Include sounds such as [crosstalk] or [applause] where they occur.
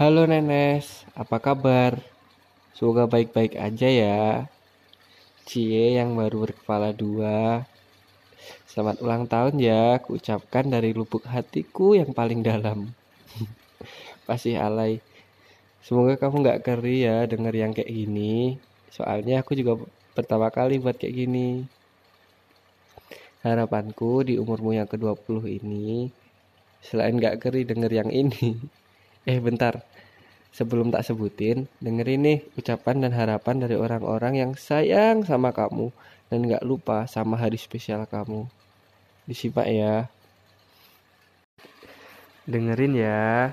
Halo Nenes, apa kabar? Semoga baik-baik aja ya. Cie yang baru berkepala dua. Selamat ulang tahun ya, kuucapkan dari lubuk hatiku yang paling dalam. [laughs] Pasti alay. Semoga kamu nggak keri ya denger yang kayak gini. Soalnya aku juga pertama kali buat kayak gini. Harapanku di umurmu yang ke-20 ini, selain nggak keri denger yang ini. [laughs] Eh bentar, sebelum tak sebutin, dengerin nih ucapan dan harapan dari orang-orang yang sayang sama kamu dan nggak lupa sama hari spesial kamu. Disimak ya. Dengerin ya.